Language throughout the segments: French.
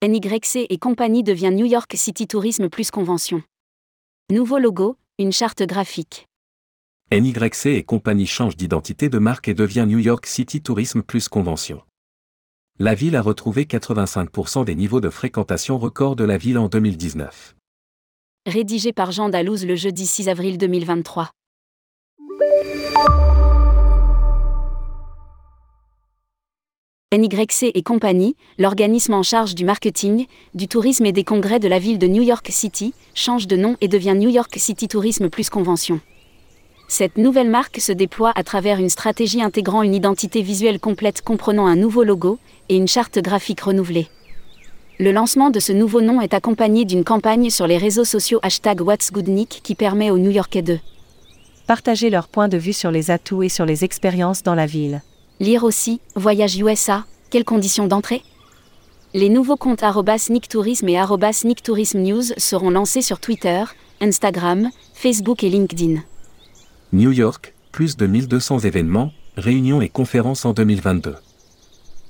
NYC et compagnie devient New York City Tourisme plus Convention. Nouveau logo, une charte graphique. NYC et compagnie change d'identité de marque et devient New York City Tourisme plus Convention. La ville a retrouvé 85% des niveaux de fréquentation record de la ville en 2019. Rédigé par Jean Dalouse le jeudi 6 avril 2023. NYC et compagnie, l'organisme en charge du marketing, du tourisme et des congrès de la ville de New York City, change de nom et devient New York City Tourisme plus Convention. Cette nouvelle marque se déploie à travers une stratégie intégrant une identité visuelle complète comprenant un nouveau logo et une charte graphique renouvelée. Le lancement de ce nouveau nom est accompagné d'une campagne sur les réseaux sociaux hashtag What's qui permet aux New Yorkais de partager leur point de vue sur les atouts et sur les expériences dans la ville. Lire aussi, Voyage USA, quelles conditions d'entrée? Les nouveaux comptes @nicktourisme et @nicktourisme news seront lancés sur Twitter, Instagram, Facebook et LinkedIn. New York, plus de 1200 événements, réunions et conférences en 2022.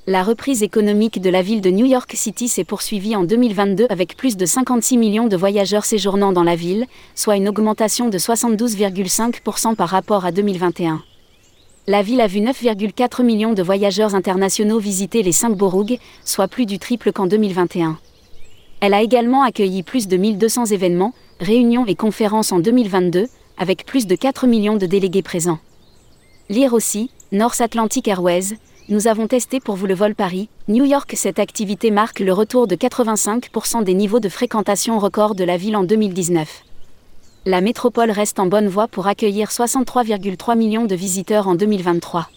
La reprise économique de la ville de New York City s'est poursuivie en 2022 avec plus de 56 millions de voyageurs séjournant dans la ville, soit une augmentation de 72,5% par rapport à 2021 la ville a vu 9,4 millions de voyageurs internationaux visiter les cinq boroughs, soit plus du triple qu'en 2021. Elle a également accueilli plus de 1200 événements, réunions et conférences en 2022, avec plus de 4 millions de délégués présents. Lire aussi, North Atlantic Airways, nous avons testé pour vous le vol Paris, New York. Cette activité marque le retour de 85% des niveaux de fréquentation record de la ville en 2019 la métropole reste en bonne voie pour accueillir 63,3 millions de visiteurs en 2023.